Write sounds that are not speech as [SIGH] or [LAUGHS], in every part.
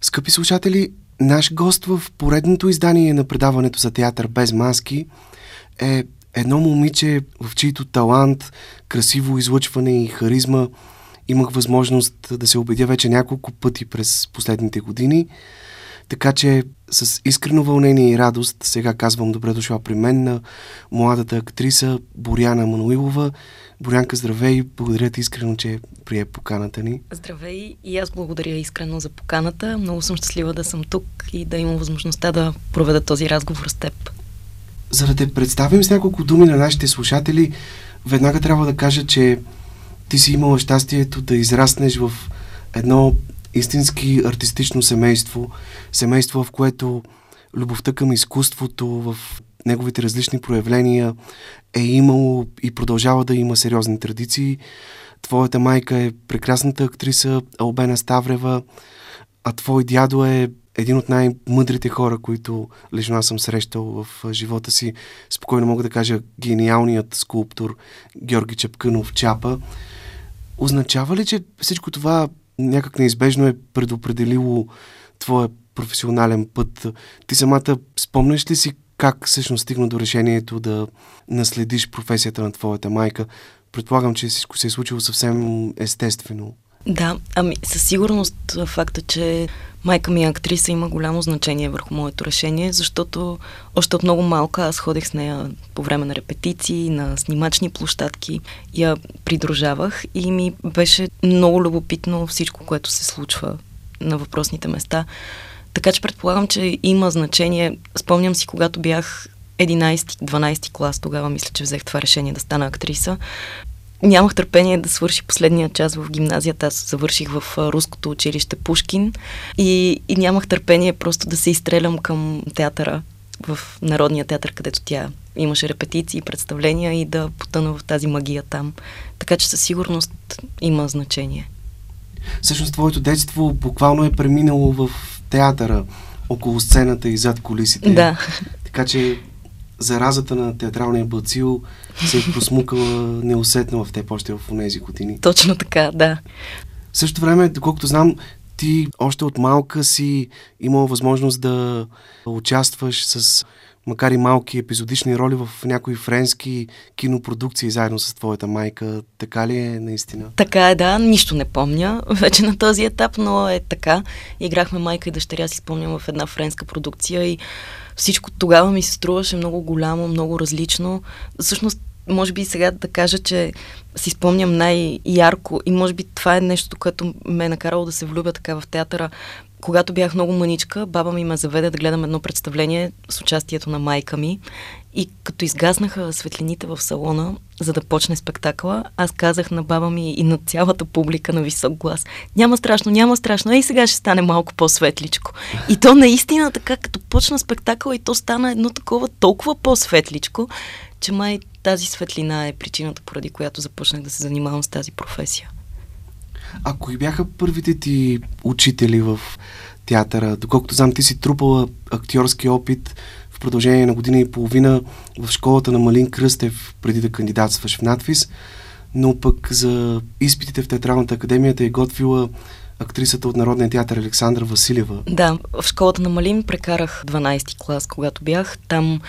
Скъпи слушатели, наш гост в поредното издание на предаването за театър без маски е едно момиче, в чието талант, красиво излъчване и харизма имах възможност да се убедя вече няколко пъти през последните години. Така че с искрено вълнение и радост сега казвам добре дошла при мен на младата актриса Боряна Мануилова. Борянка, здравей! Благодаря ти искрено, че прие поканата ни. Здравей! И аз благодаря искрено за поканата. Много съм щастлива да съм тук и да имам възможността да проведа този разговор с теб. За да те представим с няколко думи на нашите слушатели, веднага трябва да кажа, че ти си имала щастието да израснеш в едно истински артистично семейство, семейство, в което любовта към изкуството, в неговите различни проявления е имало и продължава да има сериозни традиции. Твоята майка е прекрасната актриса Албена Ставрева, а твой дядо е един от най-мъдрите хора, които лично аз съм срещал в живота си. Спокойно мога да кажа гениалният скулптор Георги Чепкънов Чапа. Означава ли, че всичко това някак неизбежно е предопределило твоя професионален път? Ти самата спомняш ли си как всъщност стигна до решението да наследиш професията на твоята майка? Предполагам, че всичко се е случило съвсем естествено. Да, ами със сигурност факта, че майка ми е актриса има голямо значение върху моето решение, защото още от много малка аз ходех с нея по време на репетиции, на снимачни площадки, я придружавах и ми беше много любопитно всичко, което се случва на въпросните места. Така че предполагам, че има значение. Спомням си, когато бях 11-12 клас, тогава мисля, че взех това решение да стана актриса нямах търпение да свърши последния час в гимназията. Аз завърших в руското училище Пушкин и, и нямах търпение просто да се изстрелям към театъра, в Народния театър, където тя имаше репетиции, представления и да потъна в тази магия там. Така че със сигурност има значение. Всъщност твоето детство буквално е преминало в театъра, около сцената и зад колисите. Да. Така че заразата на театралния бацил се е просмукала неусетно в те още в тези години. Точно така, да. В същото време, доколкото знам, ти още от малка си имала възможност да участваш с макар и малки епизодични роли в някои френски кинопродукции заедно с твоята майка. Така ли е наистина? Така е, да. Нищо не помня [LAUGHS] вече на този етап, но е така. Играхме майка и дъщеря, си спомням, в една френска продукция и всичко тогава ми се струваше много голямо, много различно. Всъщност, може би сега да кажа, че си спомням най-ярко и може би това е нещо, което ме е накарало да се влюбя така в театъра. Когато бях много маничка, баба ми ме заведе да гледам едно представление с участието на майка ми и като изгаснаха светлините в салона, за да почне спектакъла, аз казах на баба ми и на цялата публика на висок глас, няма страшно, няма страшно, ей сега ще стане малко по-светличко. И то наистина така, като почна спектакъл и то стана едно такова толкова по-светличко, че май тази светлина е причината, поради която започнах да се занимавам с тази професия. А кои бяха първите ти учители в театъра? Доколкото знам, ти си трупала актьорски опит в продължение на година и половина в школата на Малин Кръстев, преди да кандидатстваш в надвис, но пък за изпитите в Театралната академия е готвила актрисата от Народния театър Александра Василева. Да, в школата на Малин прекарах 12-ти клас, когато бях. Там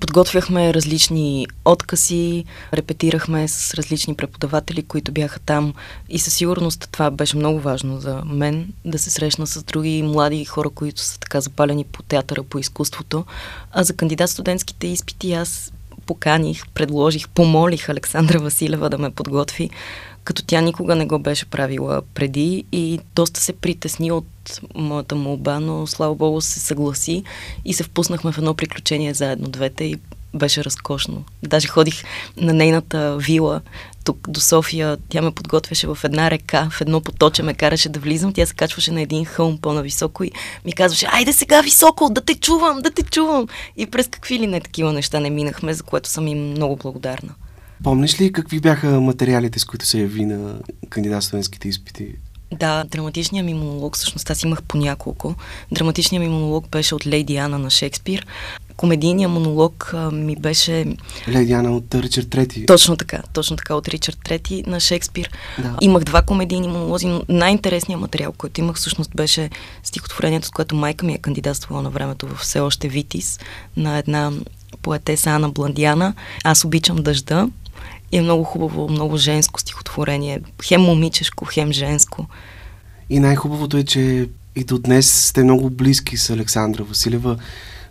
подготвяхме различни откази, репетирахме с различни преподаватели, които бяха там и със сигурност това беше много важно за мен, да се срещна с други млади хора, които са така запалени по театъра, по изкуството. А за кандидат студентските изпити аз поканих, предложих, помолих Александра Василева да ме подготви като тя никога не го беше правила преди и доста се притесни от моята молба, но слава богу се съгласи и се впуснахме в едно приключение заедно двете и беше разкошно. Даже ходих на нейната вила тук до София. Тя ме подготвяше в една река, в едно поточе ме караше да влизам. Тя се качваше на един хълм по-нависоко и ми казваше, айде сега високо, да те чувам, да те чувам. И през какви ли не такива неща не минахме, за което съм им много благодарна. Помниш ли какви бяха материалите, с които се яви на кандидат-студентските изпити? Да, драматичният ми монолог, всъщност аз имах по няколко. Драматичният ми монолог беше от Лейди Ана на Шекспир. комедийния монолог а, ми беше... Леди Ана от Ричард Трети. Точно така, точно така, от Ричард Трети на Шекспир. Да. Имах два комедийни монолози, но най-интересният материал, който имах всъщност беше стихотворението, с което майка ми е кандидатствала на времето в все още Витис, на една поетеса Ана Бландиана. Аз обичам дъжда и е много хубаво, много женско стихотворение. Хем момичешко, хем женско. И най-хубавото е, че и до днес сте много близки с Александра Василева.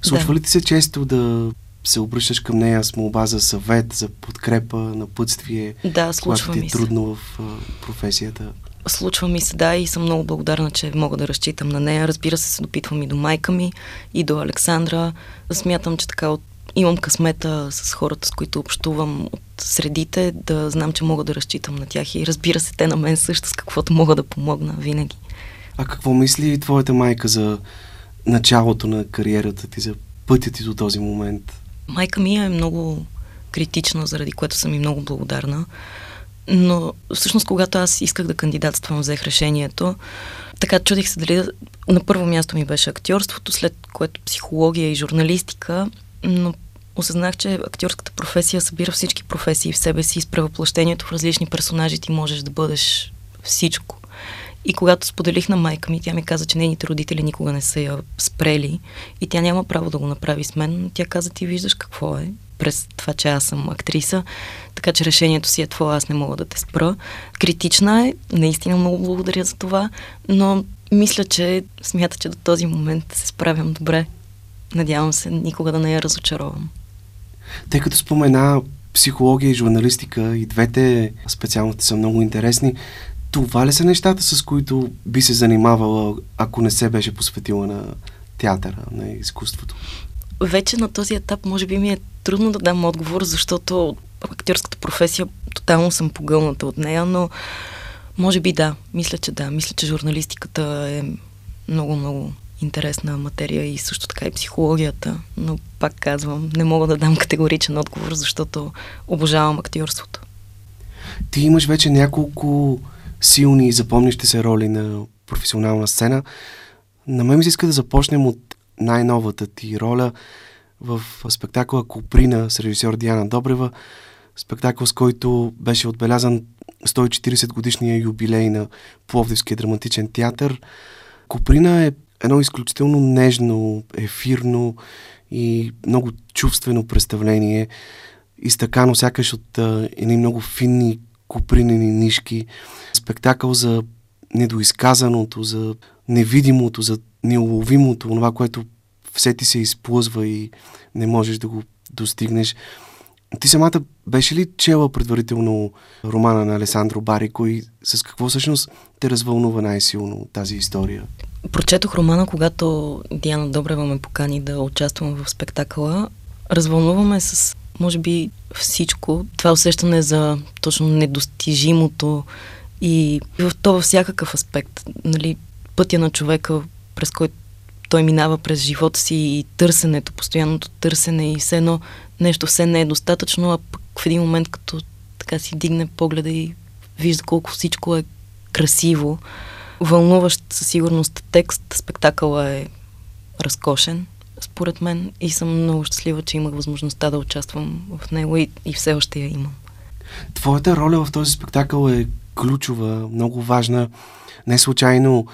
Случва да. ли ти се често да се обръщаш към нея с молба за съвет, за подкрепа, напътствие? Да, случва ти е трудно в професията? Случва ми се, да, и съм много благодарна, че мога да разчитам на нея. Разбира се, се допитвам и до майка ми, и до Александра. Смятам, че така от имам късмета с хората, с които общувам от средите, да знам, че мога да разчитам на тях и разбира се, те на мен също с каквото мога да помогна винаги. А какво мисли твоята майка за началото на кариерата ти, за пътя ти до този момент? Майка ми е много критична, заради което съм и много благодарна. Но всъщност, когато аз исках да кандидатствам, взех решението. Така чудих се дали на първо място ми беше актьорството, след което психология и журналистика, но осъзнах, че актьорската професия събира всички професии в себе си с превъплъщението в различни персонажи ти можеш да бъдеш всичко. И когато споделих на майка ми, тя ми каза, че нейните родители никога не са я спрели и тя няма право да го направи с мен. Тя каза, ти виждаш какво е през това, че аз съм актриса, така че решението си е твое, аз не мога да те спра. Критична е, наистина много благодаря за това, но мисля, че смята, че до този момент се справям добре. Надявам се никога да не я разочаровам. Тъй като спомена психология и журналистика, и двете специалности са много интересни, това ли са нещата, с които би се занимавала, ако не се беше посветила на театъра, на изкуството? Вече на този етап може би ми е трудно да дам отговор, защото актьорската професия тотално съм погълната от нея, но може би да. Мисля, че да. Мисля, че журналистиката е много, много интересна материя и също така и психологията, но пак казвам, не мога да дам категоричен отговор, защото обожавам актьорството. Ти имаш вече няколко силни и запомнящи се роли на професионална сцена. На мен ми се иска да започнем от най-новата ти роля в спектакъла Куприна с режисьор Диана Добрева. Спектакъл, с който беше отбелязан 140 годишния юбилей на Пловдивския драматичен театър. Куприна е едно изключително нежно, ефирно и много чувствено представление, изтъкано сякаш от а, едни много финни купринени нишки. Спектакъл за недоизказаното, за невидимото, за неуловимото, това, което все ти се изплъзва и не можеш да го достигнеш. Ти самата беше ли чела предварително романа на Алесандро Барико и с какво всъщност те развълнува най-силно тази история? Прочетох романа, когато Диана Добрева ме покани да участвам в спектакъла. Развълнуваме с, може би, всичко. Това усещане за точно недостижимото и в то във всякакъв аспект. Нали, пътя на човека, през който той минава през живота си и търсенето, постоянното търсене и все едно нещо все не е достатъчно, а пък в един момент като така си дигне погледа и вижда колко всичко е красиво, вълнуващ със сигурност текст. Спектакъла е разкошен, според мен, и съм много щастлива, че имах възможността да участвам в него и, и все още я имам. Твоята роля в този спектакъл е ключова, много важна. Не случайно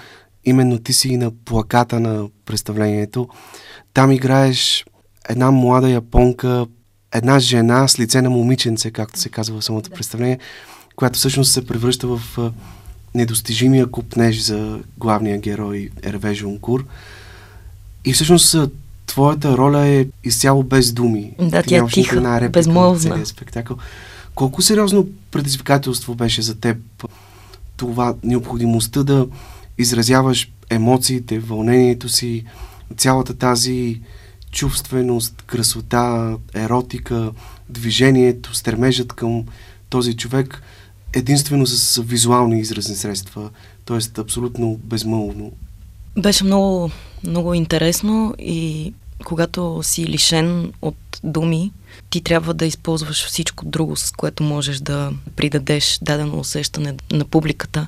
именно ти си на плаката на представлението. Там играеш една млада японка, една жена с лице на момиченце, както се казва в самото да. представление, която всъщност се превръща в недостижимия купнеж за главния герой Ерве Жункур. И всъщност твоята роля е изцяло без думи. Да, тя е тиха, безмълвна. спектакъл. Колко сериозно предизвикателство беше за теб това необходимостта да изразяваш емоциите, вълнението си, цялата тази чувственост, красота, еротика, движението, стремежът към този човек единствено с визуални изразни средства, т.е. абсолютно безмълвно. Беше много, много интересно и когато си лишен от думи, ти трябва да използваш всичко друго, с което можеш да придадеш дадено усещане на публиката.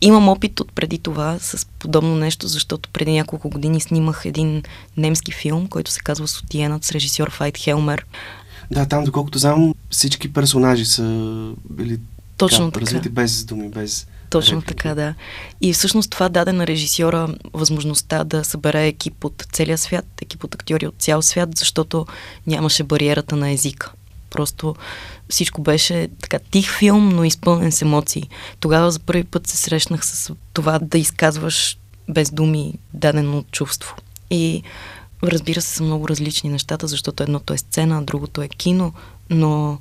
Имам опит от преди това с подобно нещо, защото преди няколко години снимах един немски филм, който се казва Сотиенът с режисьор Файт Хелмер. Да, там, доколкото знам, всички персонажи са били Точно така, развити без думи, без Точно реплики. така, да. И всъщност това даде на режисьора възможността да събере екип от целия свят, екип от актьори от цял свят, защото нямаше бариерата на езика. Просто всичко беше така тих филм, но изпълнен с емоции. Тогава за първи път се срещнах с това да изказваш без думи дадено чувство. И разбира се, са много различни нещата, защото едното е сцена, другото е кино, но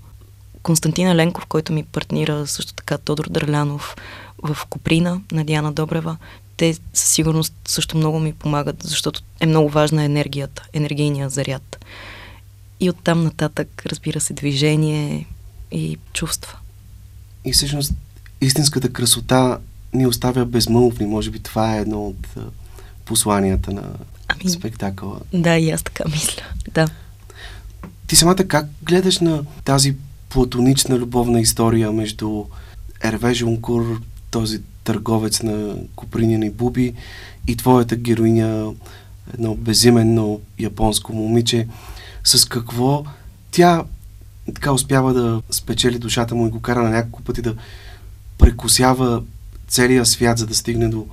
Константин Еленков, който ми партнира също така Тодор Дърлянов в Коприна на Диана Добрева, те със сигурност също много ми помагат, защото е много важна енергията, енергийния заряд. И оттам нататък, разбира се, движение и чувства. И всъщност истинската красота ни оставя безмълвни. Може би това е едно от посланията на Ами, спектакъла. да, и аз така мисля. Да. Ти самата как гледаш на тази платонична любовна история между Ерве Жункур, този търговец на купринени буби и твоята героиня, едно безименно японско момиче, с какво тя така успява да спечели душата му и го кара на няколко пъти да прекусява целия свят, за да стигне до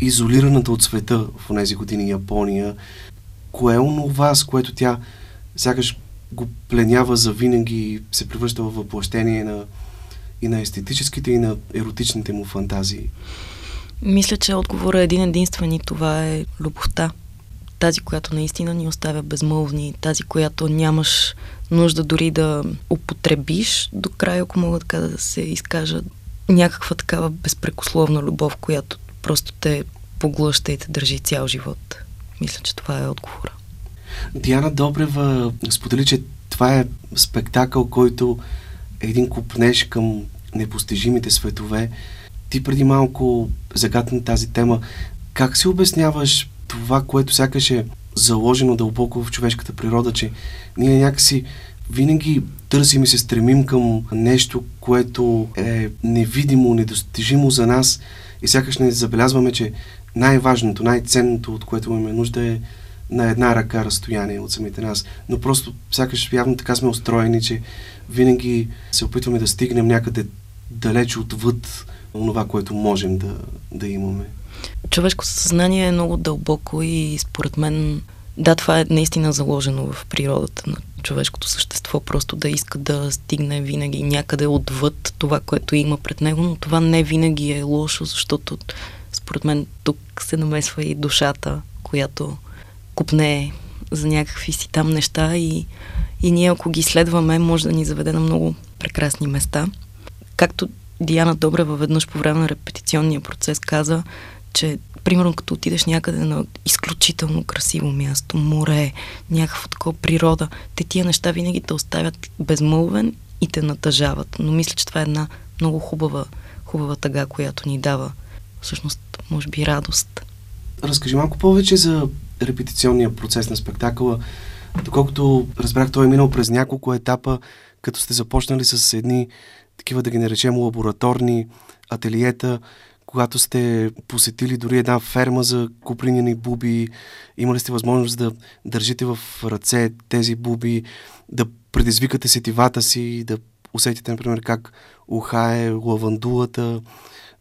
изолираната от света в тези години Япония. Кое е онова, с което тя сякаш го пленява за винаги и се превръща в въплъщение на, и на естетическите, и на еротичните му фантазии. Мисля, че отговорът е един единствен и това е любовта. Тази, която наистина ни оставя безмълвни, тази, която нямаш нужда дори да употребиш до края, ако мога така да се изкажа, някаква такава безпрекословна любов, която просто те поглъща и те държи цял живот. Мисля, че това е отговора. Диана Добрева сподели, че това е спектакъл, който е един купнеж към непостижимите светове. Ти преди малко загадна тази тема. Как си обясняваш това, което сякаш е заложено дълбоко в човешката природа, че ние някакси винаги търсим и се стремим към нещо, което е невидимо, недостижимо за нас и сякаш не забелязваме, че най-важното, най-ценното, от което имаме нужда е на една ръка разстояние от самите нас. Но просто сякаш явно така сме устроени, че винаги се опитваме да стигнем някъде далеч отвъд това, което можем да, да имаме. Човешкото съзнание е много дълбоко и според мен, да, това е наистина заложено в природата на човешкото същество, просто да иска да стигне винаги някъде отвъд това, което има пред него, но това не винаги е лошо, защото според мен тук се намесва и душата, която купне за някакви си там неща и, и ние ако ги следваме, може да ни заведе на много прекрасни места. Както Диана Добрева веднъж по време на репетиционния процес каза, че примерно като отидеш някъде на изключително красиво място, море, някаква такова природа, те тия неща винаги те оставят безмълвен и те натъжават. Но мисля, че това е една много хубава, хубава тъга, която ни дава всъщност, може би, радост. Разкажи малко повече за репетиционния процес на спектакъла. Доколкото разбрах, той е минал през няколко етапа, като сте започнали с едни такива, да ги наречем, лабораторни ателиета, когато сте посетили дори една ферма за купринени буби, имали сте възможност да държите в ръце тези буби, да предизвикате сетивата си, да усетите, например, как ухае лавандулата,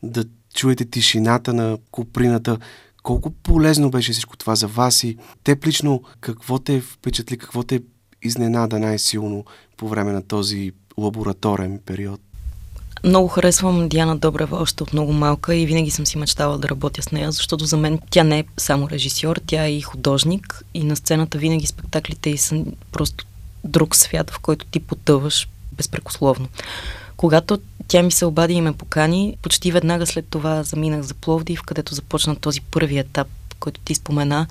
да чуете тишината на куприната. Колко полезно беше всичко това за вас и теб лично какво те впечатли, какво те изненада най-силно по време на този лабораторен период? Много харесвам Диана Добрева още от много малка и винаги съм си мечтала да работя с нея, защото за мен тя не е само режисьор, тя е и художник и на сцената винаги спектаклите и са просто друг свят, в който ти потъваш безпрекословно. Когато тя ми се обади и ме покани, почти веднага след това заминах за Пловдив, където започна този първи етап, който ти спомена,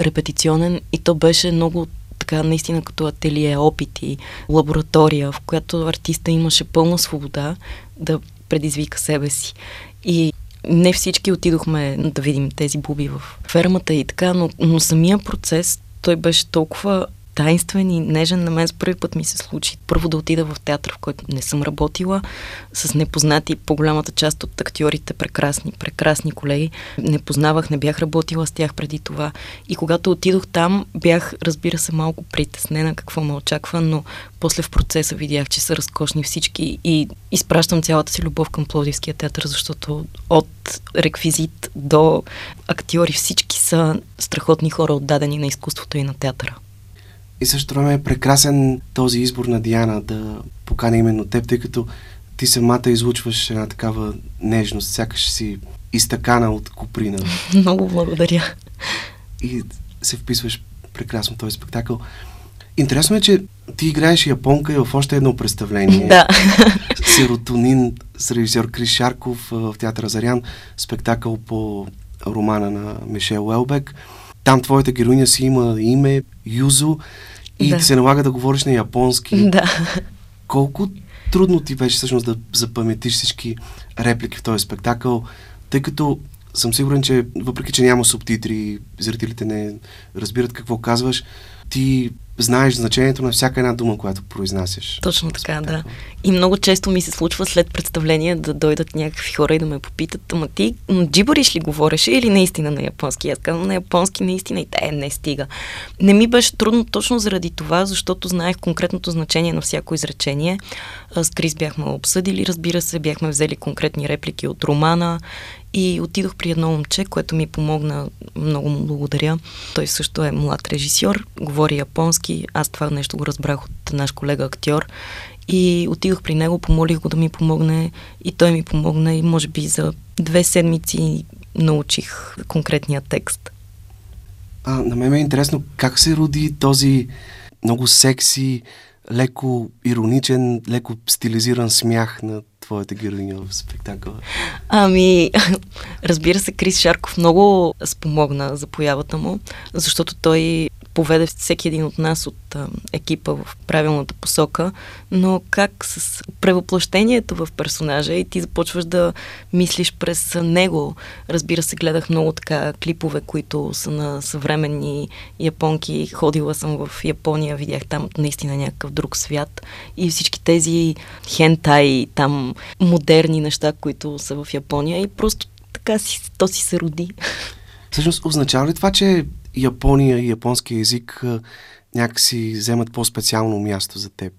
репетиционен и то беше много така наистина като ателие, опити, лаборатория, в която артиста имаше пълна свобода да предизвика себе си. И не всички отидохме да видим тези буби в фермата и така, но, но самия процес, той беше толкова тайнствен и нежен. На мен с първи път ми се случи първо да отида в театър, в който не съм работила, с непознати по голямата част от актьорите, прекрасни, прекрасни колеги. Не познавах, не бях работила с тях преди това. И когато отидох там, бях, разбира се, малко притеснена какво ме очаква, но после в процеса видях, че са разкошни всички и изпращам цялата си любов към Плодивския театър, защото от реквизит до актьори всички са страхотни хора, отдадени на изкуството и на театъра. И също време е прекрасен този избор на Диана да покани именно теб, тъй като ти самата излучваш една такава нежност, сякаш си изтъкана от куприна. [LAUGHS] Много благодаря. И се вписваш прекрасно в този спектакъл. Интересно е, че ти играеш японка и в още едно представление. [LAUGHS] Да. [LAUGHS] Серотонин с режисьор Крис Шарков в театъра Зарян, спектакъл по романа на Мишел Уелбек. Там твоята героиня си има име Юзо и да. ти се налага да говориш на японски. [LAUGHS] Да. Колко трудно ти беше всъщност да запаметиш всички реплики в този спектакъл, тъй като съм сигурен, че въпреки, че няма субтитри, зрителите не разбират какво казваш, ти знаеш значението на всяка една дума, която произнасяш. Точно така, да. И много често ми се случва след представление да дойдат някакви хора и да ме попитат, ама ти джибариш ли говореше или наистина на японски? Аз казвам на японски наистина и те не стига. Не ми беше трудно точно заради това, защото знаех конкретното значение на всяко изречение. С Крис бяхме обсъдили, разбира се, бяхме взели конкретни реплики от романа и отидох при едно момче, което ми помогна, много му благодаря. Той също е млад режисьор, говори японски, аз това нещо го разбрах от наш колега актьор и отидох при него, помолих го да ми помогне и той ми помогна и може би за две седмици научих конкретния текст. А, на мен е интересно как се роди този много секси, леко ироничен, леко стилизиран смях на твоята героиня в спектакъла? Ами, [LAUGHS] разбира се, Крис Шарков много спомогна за появата му, защото той поведе всеки един от нас от екипа в правилната посока, но как с превъплъщението в персонажа и ти започваш да мислиш през него. Разбира се, гледах много така клипове, които са на съвременни японки. Ходила съм в Япония, видях там наистина някакъв друг свят и всички тези хентай, там модерни неща, които са в Япония и просто така си, то си се роди. Всъщност, означава ли това, че Япония и японския език някакси вземат по-специално място за теб?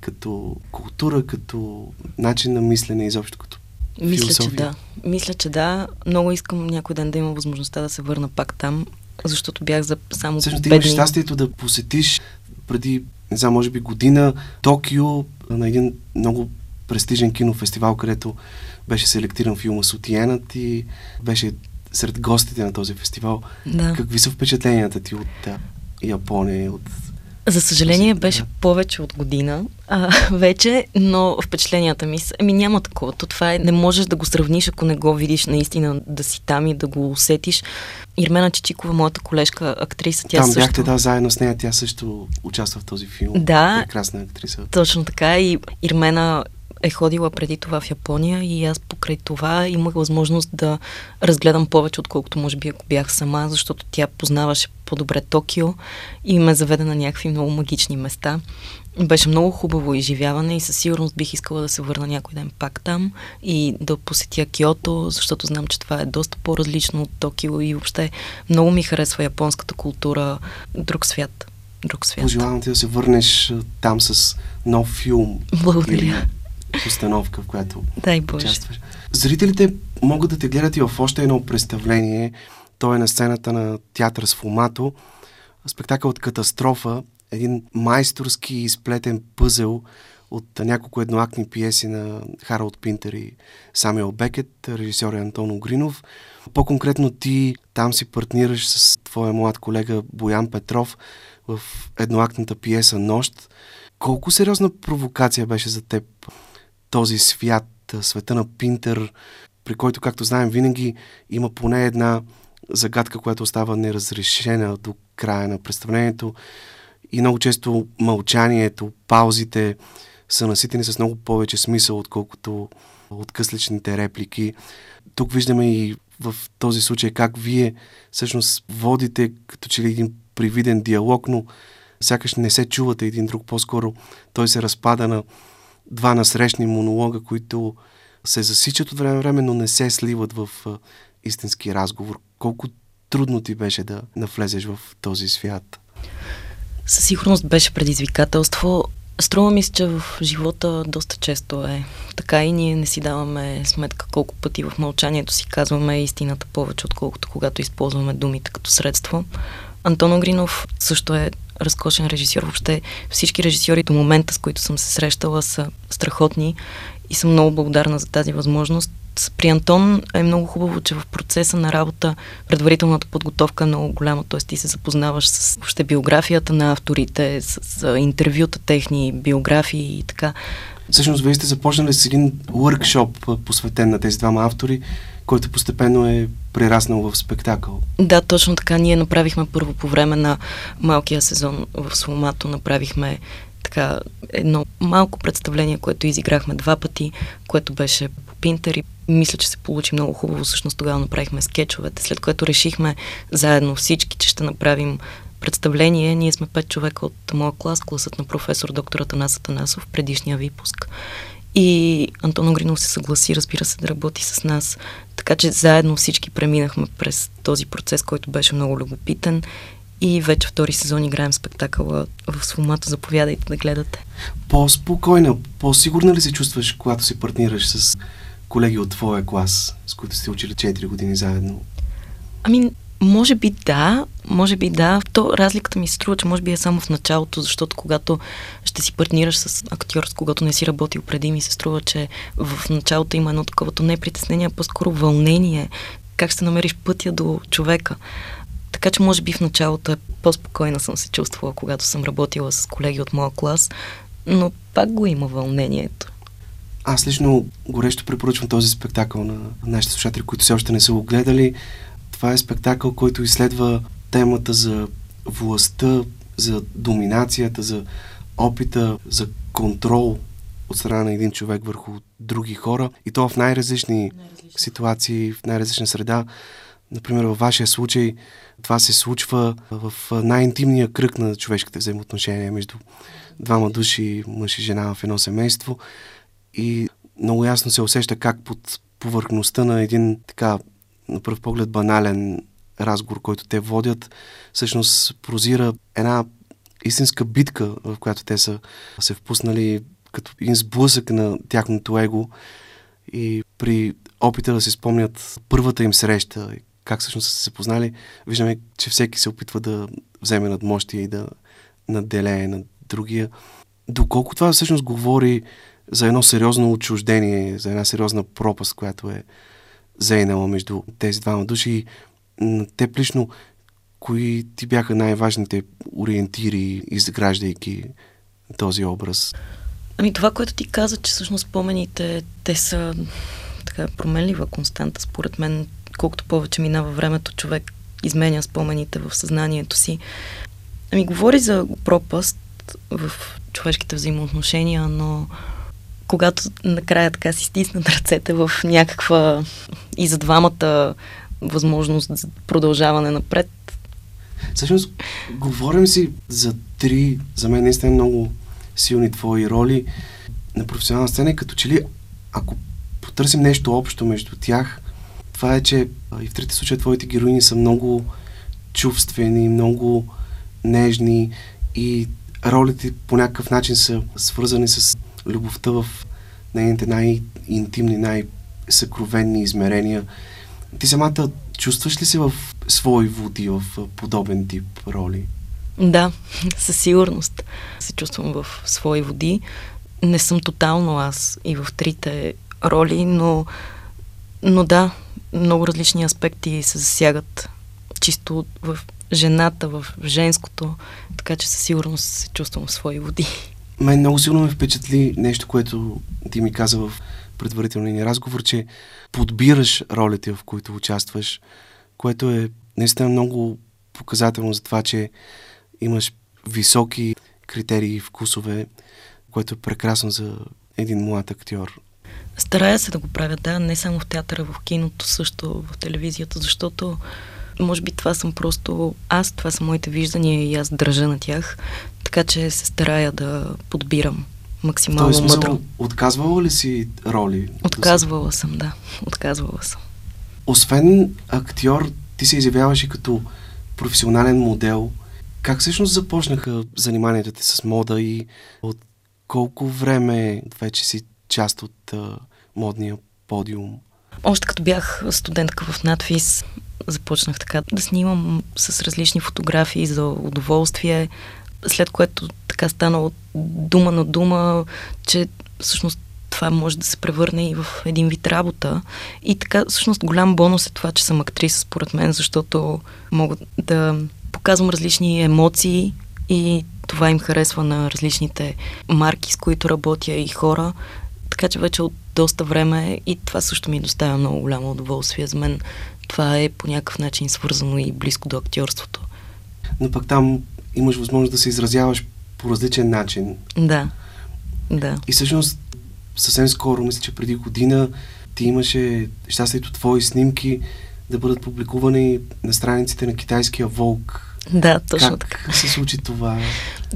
Като култура, като начин на мислене, изобщо като Мисля, философия? че да. Мисля, че да. Много искам някой ден да има възможността да се върна пак там, защото бях за само Всъщност, ти имаш щастието да посетиш преди, не знам, може би година Токио на един много престижен кинофестивал, където беше селектиран филма Сутиенът и беше сред гостите на този фестивал. Да. Какви са впечатленията ти от да, Япония? От... За съжаление беше повече от година а, [LAUGHS] вече, но впечатленията ми са... Ами няма такова. То това е... Не можеш да го сравниш, ако не го видиш наистина да си там и да го усетиш. Ирмена Чичикова, моята колежка, актриса, тя Там също... бяхте, да, заедно с нея. Тя също участва в този филм. Да. Прекрасна актриса. Точно така. И Ирмена е ходила преди това в Япония и аз покрай това имах възможност да разгледам повече, отколкото може би ако бях сама, защото тя познаваше по-добре Токио и ме заведе на някакви много магични места. Беше много хубаво изживяване и със сигурност бих искала да се върна някой ден пак там и да посетя Киото, защото знам, че това е доста по-различно от Токио и въобще много ми харесва японската култура, друг свят. Друг свят. Пожелавам ти да се върнеш там с нов филм. Благодаря. Или установка, в която Дай Боже. участваш. Зрителите могат да те гледат и в още едно представление. То е на сцената на театър с Фумато. Спектакъл от катастрофа. Един майсторски изплетен пъзел от няколко едноактни пиеси на Харалд Пинтер и Самюел Бекет, режисьор е Антон Огринов. По-конкретно ти там си партнираш с твоя млад колега Боян Петров в едноактната пиеса Нощ. Колко сериозна провокация беше за теб този свят, света на Пинтер, при който, както знаем, винаги има поне една загадка, която остава неразрешена до края на представлението. И много често мълчанието, паузите са наситени с много повече смисъл, отколкото откъсличните реплики. Тук виждаме и в този случай как вие всъщност водите като че ли един привиден диалог, но сякаш не се чувате един друг, по-скоро той се разпада на два насрещни монолога, които се засичат от време време, но не се сливат в истински разговор. Колко трудно ти беше да навлезеш в този свят? Със сигурност беше предизвикателство. Струва ми се, че в живота доста често е така и ние не си даваме сметка колко пъти в мълчанието си казваме истината повече, отколкото когато използваме думите като средство. Антон Огринов също е разкошен режисьор. Въобще всички режисьори до момента, с които съм се срещала, са страхотни и съм много благодарна за тази възможност. При Антон е много хубаво, че в процеса на работа предварителната подготовка е много голяма, т.е. ти се запознаваш с въобще биографията на авторите, с, с интервюта техни, биографии и така. Всъщност, вие сте започнали с един workshop, посветен на тези двама автори, който постепенно е прераснал в спектакъл. Да, точно така. Ние направихме първо по време на малкия сезон в Сломато, направихме така едно малко представление, което изиграхме два пъти, което беше по Пинтер и мисля, че се получи много хубаво. Всъщност тогава направихме скетчовете, след което решихме заедно всички, че ще направим представление. Ние сме пет човека от моя клас, класът на професор доктор Атанас Атанасов, предишния випуск. И Антон Огринов се съгласи, разбира се, да работи с нас. Така че заедно всички преминахме през този процес, който беше много любопитен. И вече втори сезон играем спектакъла в Сломата. Заповядайте да гледате. По-спокойна, по-сигурна ли се чувстваш, когато се партнираш с колеги от твоя клас, с които сте учили 4 години заедно? Ами, може би да, може би да. То разликата ми се струва, че може би е само в началото, защото когато ще си партнираш с актьор, с когато не си работил преди, ми се струва, че в началото има едно таковато не притеснение, а по-скоро вълнение. Как ще намериш пътя до човека. Така че може би в началото е по-спокойна съм се чувствала, когато съм работила с колеги от моя клас, но пак го има вълнението. Аз лично горещо препоръчвам този спектакъл на нашите слушатели, които все още не са го гледали. Това е спектакъл, който изследва темата за властта, за доминацията, за опита, за контрол от страна на един човек върху други хора и то в най-различни, най-различни. ситуации, в най-различна среда. Например, във вашия случай това се случва в най-интимния кръг на човешките взаимоотношения между двама души, мъж и жена в едно семейство. И много ясно се усеща как под повърхността на един така, на пръв поглед, банален разговор, който те водят, всъщност прозира една истинска битка, в която те са се впуснали като един сблъсък на тяхното его и при опита да се спомнят първата им среща, как всъщност са се познали, виждаме, че всеки се опитва да вземе надмощие и да наделее над другия. Доколко това всъщност говори за едно сериозно отчуждение, за една сериозна пропаст, която е зейнала между тези двама души. Те лично, кои ти бяха най-важните ориентири, изграждайки този образ? Ами това, което ти каза, че всъщност спомените, те са така променлива константа, според мен колкото повече минава времето, човек изменя спомените в съзнанието си. Ами говори за пропаст в човешките взаимоотношения, но когато накрая така си стиснат ръцете в някаква и за двамата възможност за продължаване напред. Всъщност, говорим си за три, за мен наистина много силни твои роли на професионална сцена и като че ли, ако потърсим нещо общо между тях, това е, че и в трите случая твоите героини са много чувствени, много нежни и ролите по някакъв начин са свързани с любовта в нейните най-интимни, най-съкровенни измерения. Ти самата чувстваш ли се в свои води, в подобен тип роли? Да, [LAUGHS] със сигурност се чувствам в свои води. Не съм тотално аз и в трите роли, но, но да, много различни аспекти се засягат чисто в жената, в женското, така че със сигурност се чувствам в свои води. [LAUGHS] Мен много силно ме впечатли нещо, което ти ми каза в предварителния ни разговор, че подбираш ролите, в които участваш, което е наистина много показателно за това, че имаш високи критерии и вкусове, което е прекрасно за един млад актьор. Старая се да го правя, да, не само в театъра, в киното, също в телевизията, защото може би това съм просто аз, това са моите виждания и аз държа на тях. Така че се старая да подбирам максимално Тоест, мъдро. Отказвала ли си роли? Отказвала съм, да. Отказвала съм. Освен актьор, ти се изявяваш и като професионален модел. Как всъщност започнаха заниманията ти с мода и от колко време вече си част от а, модния подиум? Още като бях студентка в надфис, започнах така да снимам с различни фотографии за удоволствие, след което така стана от дума на дума, че всъщност това може да се превърне и в един вид работа. И така, всъщност, голям бонус е това, че съм актриса, според мен, защото мога да показвам различни емоции и това им харесва на различните марки, с които работя и хора. Така че вече от доста време и това също ми доставя много голямо удоволствие. За мен това е по някакъв начин свързано и близко до актьорството. Но пък там имаш възможност да се изразяваш по различен начин. Да, да. И всъщност съвсем скоро, мисля, че преди година, ти имаше щастието твои снимки да бъдат публикувани на страниците на китайския Волк. Да, точно как така. Се случи това?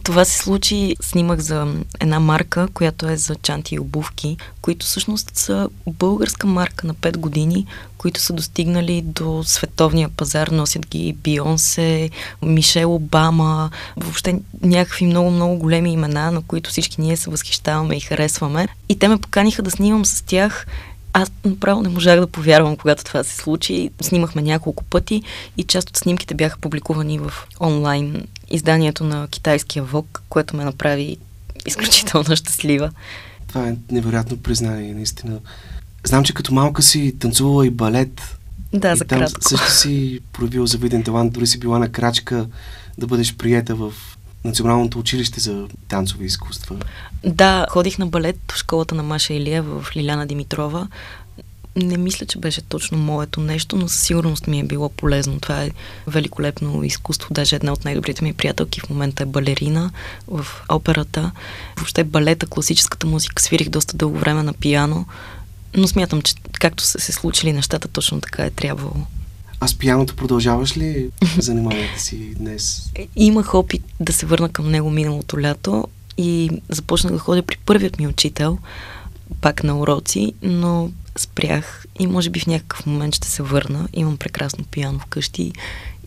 Това се случи, снимах за една марка, която е за чанти и обувки, които всъщност са българска марка на 5 години, които са достигнали до световния пазар, носят ги Бионсе, Мишел Обама, въобще някакви много-много големи имена, на които всички ние се възхищаваме и харесваме. И те ме поканиха да снимам с тях аз направо не можах да повярвам, когато това се случи. Снимахме няколко пъти и част от снимките бяха публикувани в онлайн изданието на китайския ВОК, което ме направи изключително [LAUGHS] щастлива. Това е невероятно признание, наистина. Знам, че като малка си танцувала и балет. Да, и за там кратко. също си проявил завиден талант, дори си била на крачка да бъдеш приета в Националното училище за танцови изкуства. Да, ходих на балет в школата на Маша Илия в Лиляна Димитрова. Не мисля, че беше точно моето нещо, но със сигурност ми е било полезно. Това е великолепно изкуство. Даже една от най-добрите ми приятелки в момента е балерина в операта. Въобще балета, класическата музика свирих доста дълго време на пияно, но смятам, че както са се случили нещата, точно така е трябвало. А с пияното продължаваш ли заниманията си днес? Имах опит да се върна към него миналото лято и започнах да ходя при първият ми учител, пак на уроци, но спрях и може би в някакъв момент ще се върна. Имам прекрасно пияно вкъщи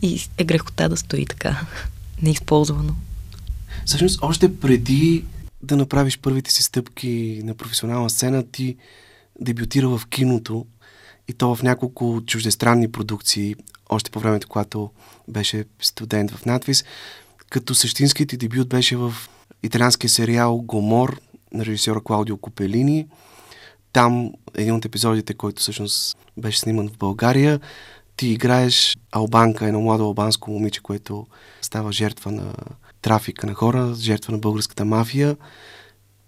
и е грехота да стои така, [LAUGHS] неизползвано. Всъщност, още преди да направиш първите си стъпки на професионална сцена, ти дебютира в киното и то в няколко чуждестранни продукции, още по времето, когато беше студент в надвис, като същинският дебют беше в италианския сериал Гомор на режисьора Клаудио Копелини. Там един от епизодите, който всъщност беше сниман в България, ти играеш албанка, едно младо албанско момиче, което става жертва на трафика на хора, жертва на българската мафия.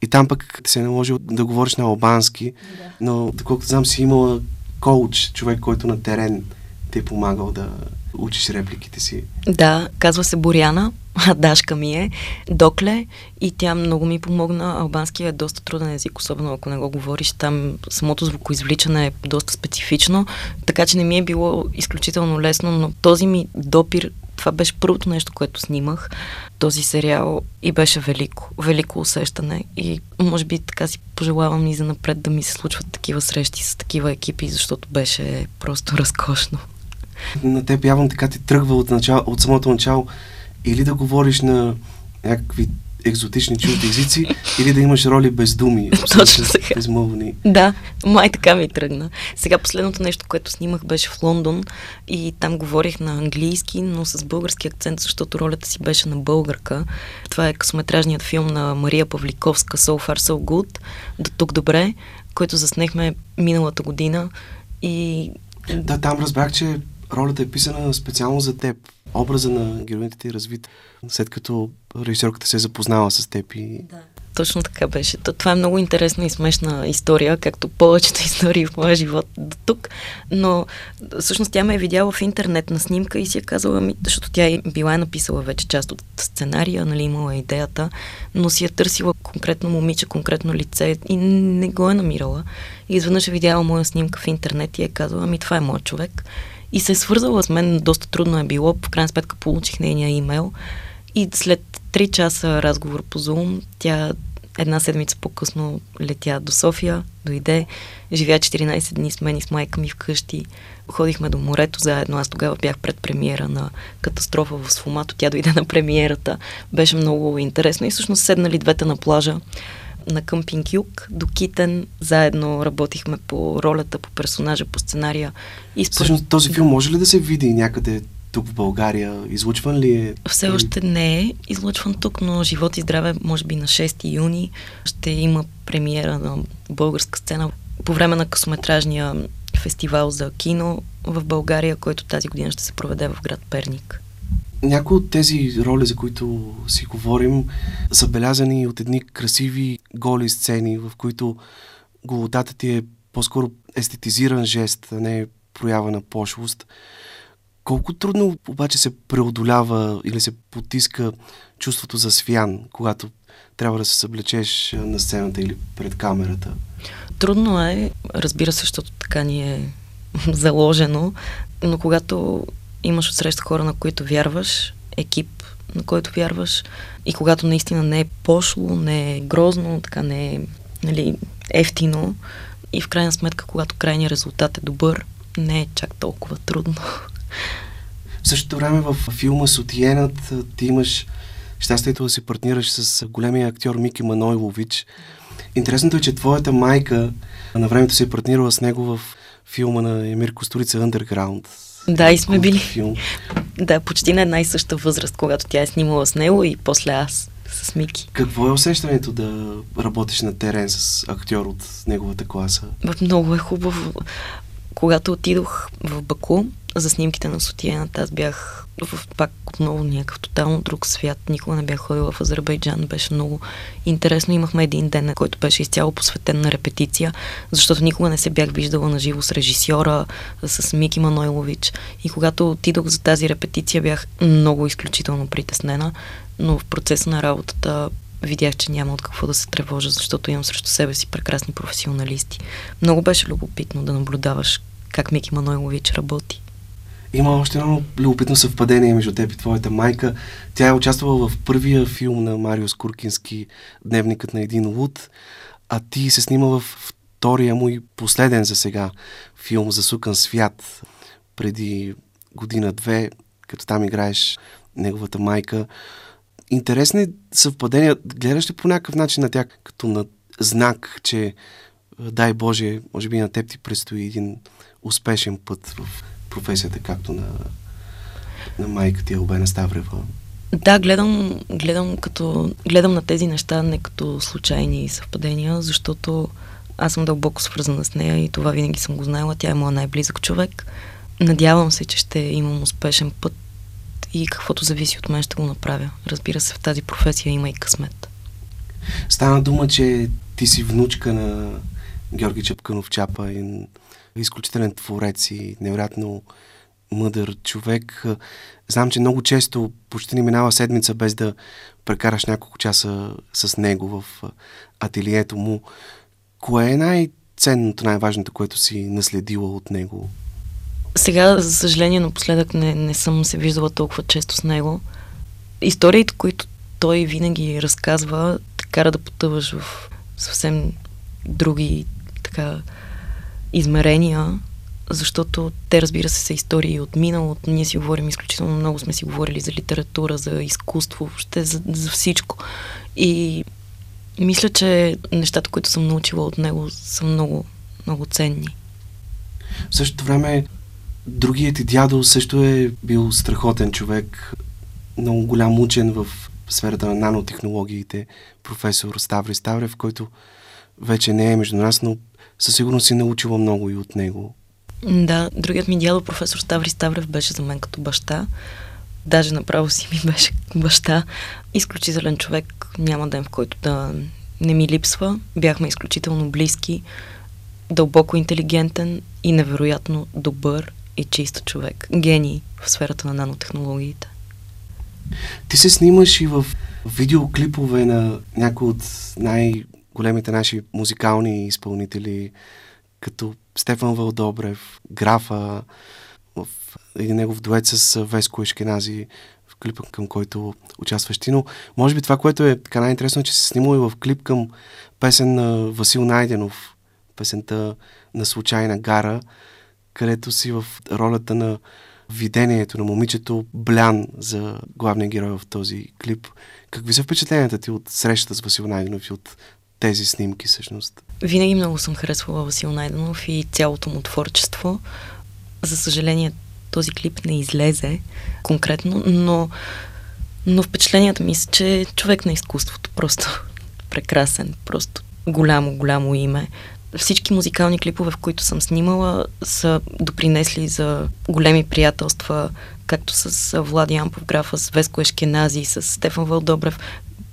И там пък се е наложил да говориш на албански, да. но доколкото знам си имала коуч, човек, който на терен те е помагал да учиш репликите си. Да, казва се Боряна, Дашка ми е, Докле и тя много ми помогна. Албанския е доста труден език, особено ако не го говориш. Там самото звукоизвличане е доста специфично, така че не ми е било изключително лесно, но този ми допир това беше първото нещо, което снимах, този сериал и беше велико, велико усещане и може би така си пожелавам и за напред да ми се случват такива срещи с такива екипи, защото беше просто разкошно. На теб явно така ти тръгва от, начало, от самото начало или да говориш на някакви екзотични чужди езици, или да имаш роли без думи. [LAUGHS] Точно така. Безмълвни. Да, май така ми тръгна. Сега последното нещо, което снимах беше в Лондон и там говорих на английски, но с български акцент, защото ролята си беше на българка. Това е късометражният филм на Мария Павликовска So Far So Good, до тук добре, който заснехме миналата година и... Да, там разбрах, че ролята е писана специално за теб. Образа на героините ти е развит, след като режисерката се е запознала с теб и... Да. Точно така беше. Това е много интересна и смешна история, както повечето [LAUGHS] истории в моя живот до тук, но всъщност тя ме е видяла в интернет на снимка и си е казала, защото тя е била е написала вече част от сценария, нали, имала идеята, но си е търсила конкретно момиче, конкретно лице и не го е намирала. И изведнъж е видяла моя снимка в интернет и е казала, ми това е моят човек. И се е свързала с мен, доста трудно е било, в крайна сметка получих нейния имейл и след три часа разговор по Zoom. Тя една седмица по-късно летя до София, дойде, живя 14 дни с мен и с майка ми вкъщи. Ходихме до морето заедно. Аз тогава бях пред премиера на катастрофа в Сфумато. Тя дойде на премиерата. Беше много интересно и всъщност седнали двете на плажа на къмпинг Юг до Китен. Заедно работихме по ролята, по персонажа, по сценария. И според... Всъщност този филм може ли да се види някъде тук в България? Излучван ли е? Все още не е излучван тук, но живот и здраве, може би на 6 юни, ще има премиера на българска сцена по време на късометражния фестивал за кино в България, който тази година ще се проведе в град Перник. Някои от тези роли, за които си говорим, са белязани от едни красиви голи сцени, в които голотата ти е по-скоро естетизиран жест, а не проява на пошлост. Колко трудно обаче се преодолява или се потиска чувството за свян, когато трябва да се съблечеш на сцената или пред камерата? Трудно е, разбира се, защото така ни е [LAUGHS] заложено, но когато имаш отсреща хора, на които вярваш, екип, на който вярваш, и когато наистина не е пошло, не е грозно, така не е нали, ефтино, и в крайна сметка, когато крайният резултат е добър, не е чак толкова трудно. В същото време в филма Сотиенът ти имаш щастието да се партнираш с големия актьор Мики Манойлович. Интересното е, че твоята майка на времето се е партнирала с него в филма на Емир Костурица Underground. Да, и сме били. Филм. Да, почти на една и съща възраст, когато тя е снимала с него и после аз с Мики. Какво е усещането да работиш на терен с актьор от неговата класа? Много е хубаво. Когато отидох в Баку за снимките на Сотиената, аз бях в пак отново някакъв тотално друг свят. Никога не бях ходила в Азербайджан. Беше много интересно. Имахме един ден, който беше изцяло посветен на репетиция, защото никога не се бях виждала на живо с режисьора, с Мики Манойлович. И когато отидох за тази репетиция, бях много изключително притеснена, но в процеса на работата видях, че няма от какво да се тревожа, защото имам срещу себе си прекрасни професионалисти. Много беше любопитно да наблюдаваш как Мики Манойлович работи. Има още едно любопитно съвпадение между теб и твоята майка. Тя е участвала в първия филм на Марио Скуркински Дневникът на един луд, а ти се снима в втория му и последен за сега филм за Сукан свят преди година-две, като там играеш неговата майка. Интересни съвпадения. Гледаш ли по някакъв начин на тях като на знак, че дай Боже, може би на теб ти предстои един успешен път в професията, както на, на майка ти Албена Ставрева? Да, гледам, гледам, като, гледам на тези неща не като случайни съвпадения, защото аз съм дълбоко свързана с нея и това винаги съм го знаела. Тя е моят най-близък човек. Надявам се, че ще имам успешен път и каквото зависи от мен ще го направя. Разбира се, в тази професия има и късмет. Стана дума, че ти си внучка на Георги Чепканов Чапа и изключителен творец и невероятно мъдър човек. Знам, че много често почти не минава седмица без да прекараш няколко часа с него в ателието му. Кое е най-ценното, най-важното, което си наследила от него? Сега, за съжаление, напоследък не, не съм се виждала толкова често с него. Историите, които той винаги разказва, те кара да потъваш в съвсем други така измерения, защото те, разбира се, са истории от миналото. Ние си говорим изключително много, сме си говорили за литература, за изкуство, въобще за, за всичко. И мисля, че нещата, които съм научила от него, са много, много ценни. В същото време, другият ти дядо също е бил страхотен човек, много голям учен в сферата на нанотехнологиите, професор Ставри Ставрев, който вече не е между нас, но със сигурност си научила много и от него. Да, другият ми дядо, професор Ставри Ставрев, беше за мен като баща. Даже направо си ми беше баща. Изключителен човек, няма ден в който да не ми липсва. Бяхме изключително близки, дълбоко интелигентен и невероятно добър и чист човек. Гений в сферата на нанотехнологиите. Ти се снимаш и в видеоклипове на някои от най- големите наши музикални изпълнители, като Стефан Вълдобрев, Графа, в един негов дует с Веско Ешкенази, клипа, към който участваш ти, но може би това, което е така най-интересно, е, че се снимал и в клип към песен на Васил Найденов, песента на случайна гара, където си в ролята на видението на момичето Блян за главния герой в този клип. Какви са впечатленията ти от срещата с Васил Найденов и от тези снимки всъщност? Винаги много съм харесвала Васил Найденов и цялото му творчество. За съжаление, този клип не излезе конкретно, но, но впечатленията ми са, че е човек на изкуството. Просто прекрасен, просто голямо, голямо име. Всички музикални клипове, в които съм снимала, са допринесли за големи приятелства, както с Влади Ампов графа, с Веско Ешкенази, с Стефан Вълдобрев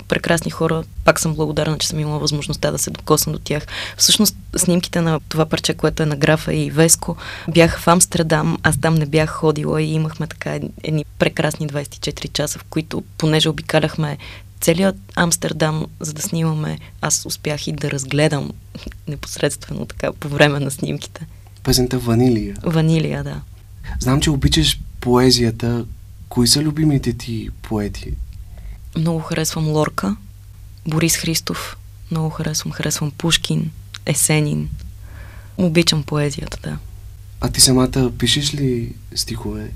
прекрасни хора. Пак съм благодарна, че съм имала възможността да се докосна до тях. Всъщност, снимките на това парче, което е на графа и Веско, бяха в Амстердам. Аз там не бях ходила и имахме така едни прекрасни 24 часа, в които, понеже обикаляхме целият Амстердам, за да снимаме, аз успях и да разгледам [LAUGHS] непосредствено така по време на снимките. Песента Ванилия. Ванилия, да. Знам, че обичаш поезията. Кои са любимите ти поети? Много харесвам Лорка, Борис Христов, много харесвам, харесвам Пушкин, Есенин. Обичам поезията, да. А ти самата пишеш ли стихове?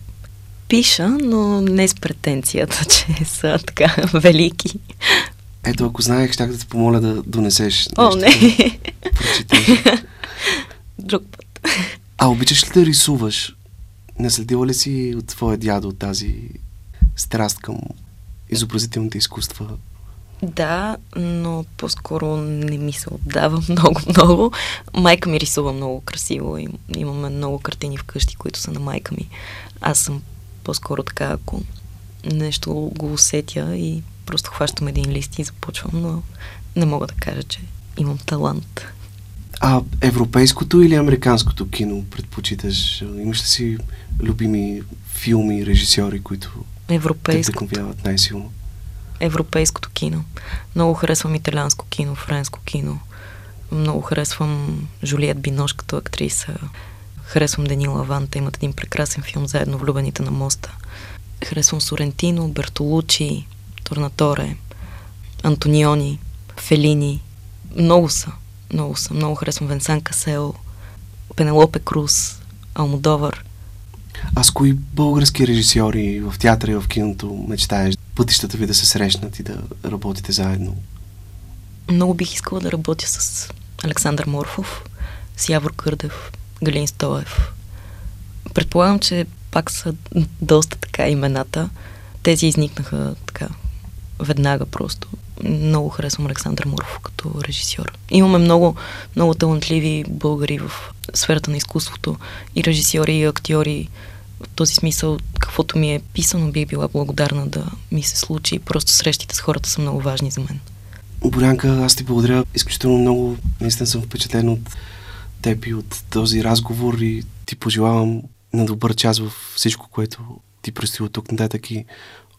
Пиша, но не с претенцията, [LAUGHS] че са така велики. Ето, ако знаех, щях да те помоля да донесеш нещо. О, не. Да [LAUGHS] Друг път. А обичаш ли да рисуваш? Наследила ли си от твоя дядо тази страст към изобразителните изкуства? Да, но по-скоро не ми се отдава [LAUGHS] много-много. Майка ми рисува много красиво. и Имаме много картини вкъщи, които са на майка ми. Аз съм по-скоро така, ако нещо го усетя и просто хващам един лист и започвам, но не мога да кажа, че имам талант. А европейското или американското кино предпочиташ? Имаш ли си любими филми, режисьори, които Европейското. те най-силно? Европейското кино. Много харесвам италианско кино, френско кино. Много харесвам Жулиет Бинош като актриса. Харесвам Денила Ванта. Имат един прекрасен филм заедно Влюбените на моста. Харесвам Сорентино, Бертолучи, Торнаторе, Антониони, Фелини. Много са. Много са. Много харесвам Венсан Касел, Пенелопе Круз, Алмодовър. А с кои български режисьори в театъра и в киното мечтаеш пътищата ви да се срещнат и да работите заедно? Много бих искала да работя с Александър Морфов, с Явор Кърдев, Галин Стоев. Предполагам, че пак са доста така имената. Тези изникнаха така веднага просто. Много харесвам Александър Муров като режисьор. Имаме много, много талантливи българи в сферата на изкуството и режисьори, и актьори. В този смисъл, каквото ми е писано, бих била благодарна да ми се случи. Просто срещите с хората са много важни за мен. Борянка, аз ти благодаря изключително много. Наистина съм впечатлен от теб и от този разговор и ти пожелавам на добър час в всичко, което ти предстои от тук нататък и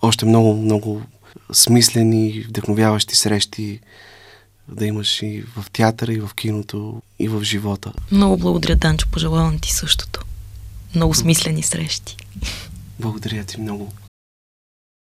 още много, много смислени, вдъхновяващи срещи да имаш и в театъра, и в киното, и в живота. Много благодаря, Данчо. Пожелавам ти същото. Много смислени срещи. Благодаря ти много.